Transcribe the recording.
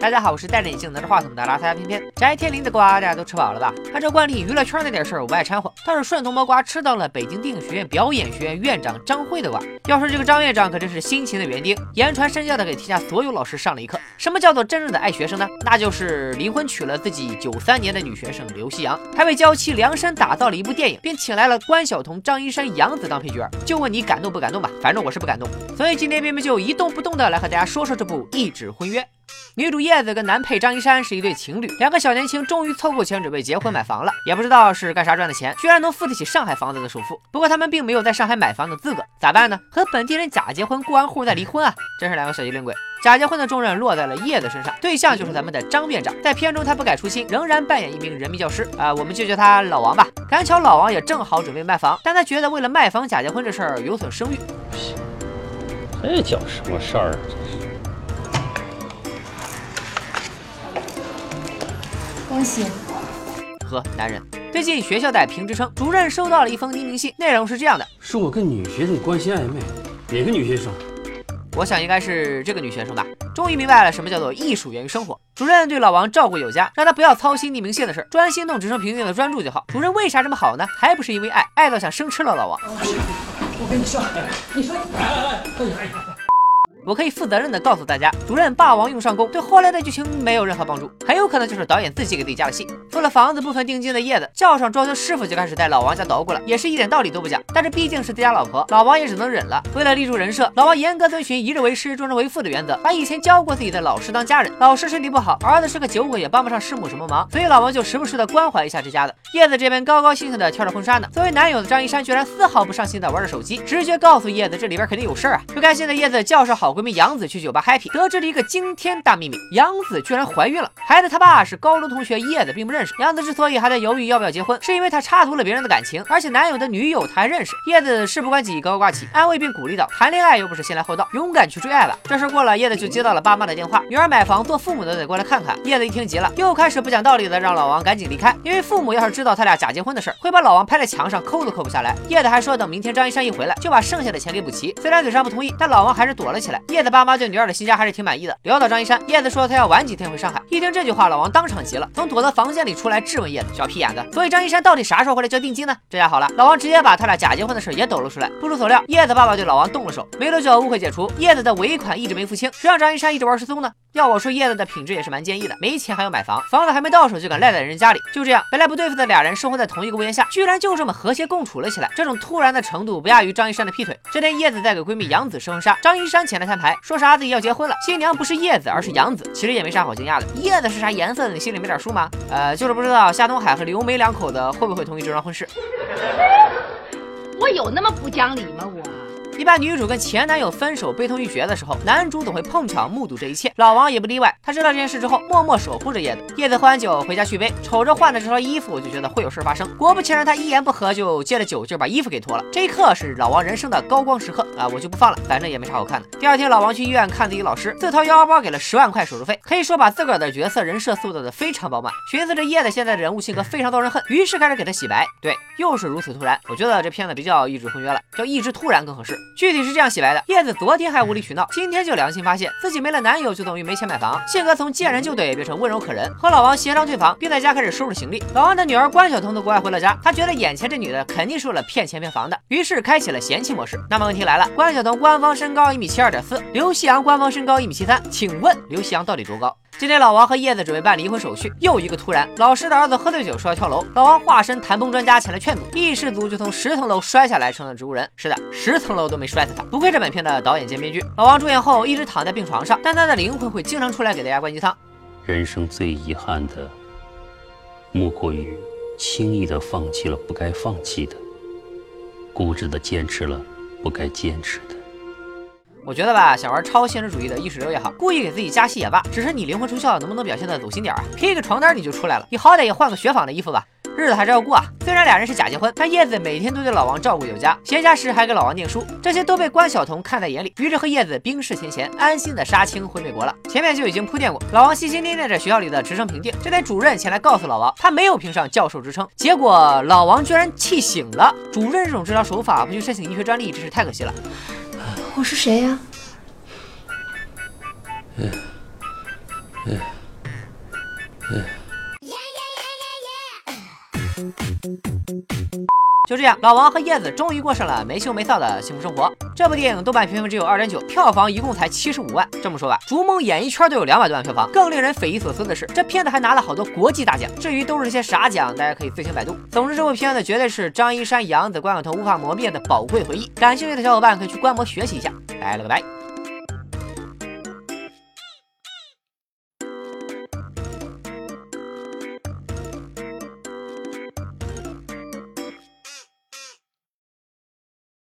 大家好，我是戴着眼镜拿着话筒的拉萨偏偏。翟天临的瓜大家都吃饱了吧？按照惯例，娱乐圈那点事儿我不爱掺和。倒是顺藤摸瓜吃到了北京电影学院表演学院院长张慧的瓜。要说这个张院长可真是辛勤的园丁，言传身教的给天下所有老师上了一课。什么叫做真正的爱学生呢？那就是离婚娶了自己九三年的女学生刘希阳，还为娇妻量身打造了一部电影，并请来了关晓彤、张一山、杨紫当配角。就问你感动不感动吧？反正我是不感动。所以今天偏偏就一动不动的来和大家说说这部《一纸婚约》。女主叶子跟男配张一山是一对情侣，两个小年轻终于凑够钱准备结婚买房了，也不知道是干啥赚的钱，居然能付得起上海房子的首付。不过他们并没有在上海买房的资格，咋办呢？和本地人假结婚，过完户再离婚啊！真是两个小机灵鬼。假结婚的重任落在了叶子身上，对象就是咱们的张院长。在片中他不改初心，仍然扮演一名人民教师啊，我们就叫他老王吧。赶巧老王也正好准备卖房，但他觉得为了卖房假结婚这事儿有损声誉。这叫什么事儿？恭喜！和男人。最近学校在评职称，主任收到了一封匿名信，内容是这样的：是我跟女学生关系暧昧，哪个女学生？我想应该是这个女学生吧。终于明白了什么叫做艺术源于生活。主任对老王照顾有加，让他不要操心匿名信的事，专心弄职称评定的专注就好。主任为啥这么好呢？还不是因为爱，爱到想生吃了老王。我跟你说，你说，哎哎哎哎。我可以负责任的告诉大家，主任霸王用上弓，对后来的剧情没有任何帮助，很有可能就是导演自己给自己加的戏。付了房子部分定金的叶子，叫上装修师傅就开始在老王家捣鼓了，也是一点道理都不讲。但是毕竟是自家老婆，老王也只能忍了。为了立住人设，老王严格遵循一日为师，终身为父的原则，把以前教过自己的老师当家人。老师身体不好，儿子是个酒鬼，也帮不上师母什么忙，所以老王就时不时的关怀一下这家的。叶子这边高高兴兴的跳着婚纱呢，作为男友的张一山居然丝毫不上心的玩着手机，直觉告诉叶子这里边肯定有事儿啊。不开心的叶子叫上好闺蜜杨子去酒。吧 happy 得知了一个惊天大秘密，杨子居然怀孕了。孩子他爸是高中同学叶子，并不认识。杨子之所以还在犹豫要不要结婚，是因为他插足了别人的感情，而且男友的女友他还认识。叶子事不关己高高挂起，安慰并鼓励道：“谈恋爱又不是先来后到，勇敢去追爱吧。”这事过了，叶子就接到了爸妈的电话，女儿买房，做父母的得过来看看。叶子一听急了，又开始不讲道理的让老王赶紧离开，因为父母要是知道他俩假结婚的事，会把老王拍在墙上抠都抠不下来。叶子还说等明天张一山一回来，就把剩下的钱给补齐。虽然嘴上不同意，但老王还是躲了起来。叶子爸妈对女儿的新家还是挺满意的。聊到张一山，叶子说他要晚几天回上海。一听这句话，老王当场急了，从躲在房间里出来质问叶子：“小屁眼子，所以张一山到底啥时候回来交定金呢？”这下好了，老王直接把他俩假结婚的事也抖了出来。不出所料，叶子爸爸对老王动了手。没多久，误会解除，叶子的尾款一直没付清，谁让张一山一直玩失踪呢？要我说，叶子的品质也是蛮坚毅的，没钱还要买房，房子还没到手就敢赖在人家里。就这样，本来不对付的俩人生活在同一个屋檐下，居然就这么和谐共处了起来。这种突然的程度不亚于张一山的劈腿。这天，叶子在给闺蜜杨子试婚纱，张一山前来摊牌，说啥自己要结婚了，新娘不是叶子，而是杨子。其实也没啥好惊讶的，叶子是啥颜色的，你心里没点数吗？呃，就是不知道夏东海和刘梅两口子会不会同意这桩婚事。我有那么不讲理吗？我。一般女主跟前男友分手悲痛欲绝的时候，男主总会碰巧目睹这一切。老王也不例外。他知道这件事之后，默默守护着叶子。叶子喝完酒回家续杯，瞅着换的这套衣服，就觉得会有事发生。果不其然，他一言不合就借着酒劲把衣服给脱了。这一刻是老王人生的高光时刻啊！我就不放了，反正也没啥好看的。第二天，老王去医院看自己老师，自掏腰包给了十万块手术费，可以说把自个儿的角色人设塑造的非常饱满。寻思着叶子现在的人物性格非常遭人恨，于是开始给他洗白。对，又是如此突然。我觉得这片子别叫一纸婚约了，叫一纸突然更合适。具体是这样洗白的。叶子昨天还无理取闹，今天就良心发现自己没了男友就等于没钱买房，性格从见人就怼变成温柔可人，和老王协商退房，并在家开始收拾行李。老王的女儿关晓彤从国外回了家，他觉得眼前这女的肯定是为了骗钱骗房的，于是开启了嫌弃模式。那么问题来了，关晓彤官方身高一米七二点四，刘希阳官方身高一米七三，请问刘希阳到底多高？今天老王和叶子准备办离婚手续，又一个突然，老师的儿子喝醉酒说要跳楼，老王化身谈崩专家前来劝阻，一失足就从十层楼摔下来，成了植物人。是的，十层楼都没摔死他，不愧是本片的导演兼编剧。老王住院后一直躺在病床上，但他的灵魂会经常出来给大家灌鸡汤。人生最遗憾的，莫过于轻易的放弃了不该放弃的，固执的坚持了不该坚持的。我觉得吧，想玩超现实主义的意识流也好，故意给自己加戏也罢，只是你灵魂出窍能不能表现的走心点啊？披个床单你就出来了，你好歹也换个雪纺的衣服吧，日子还是要过啊。虽然俩人是假结婚，但叶子每天都对老王照顾有加，闲暇时还给老王念书，这些都被关晓彤看在眼里，于是和叶子冰释前嫌，安心的杀青回美国了。前面就已经铺垫过，老王心心念念着学校里的职称评定，这天主任前来告诉老王，他没有评上教授职称，结果老王居然气醒了。主任这种治疗手法，不去申请医学专利，真是太可惜了。我是谁呀？这样，老王和叶子终于过上了没羞没臊的幸福生活。这部电影豆瓣评分只有二点九，票房一共才七十五万。这么说吧，逐梦演艺圈都有两百多万票房。更令人匪夷所思的是，这片子还拿了好多国际大奖。至于都是些啥奖，大家可以自行百度。总之，这部片子绝对是张一山、杨紫、关晓彤无法磨灭的宝贵回忆。感兴趣的小伙伴可以去观摩学习一下。拜了个拜。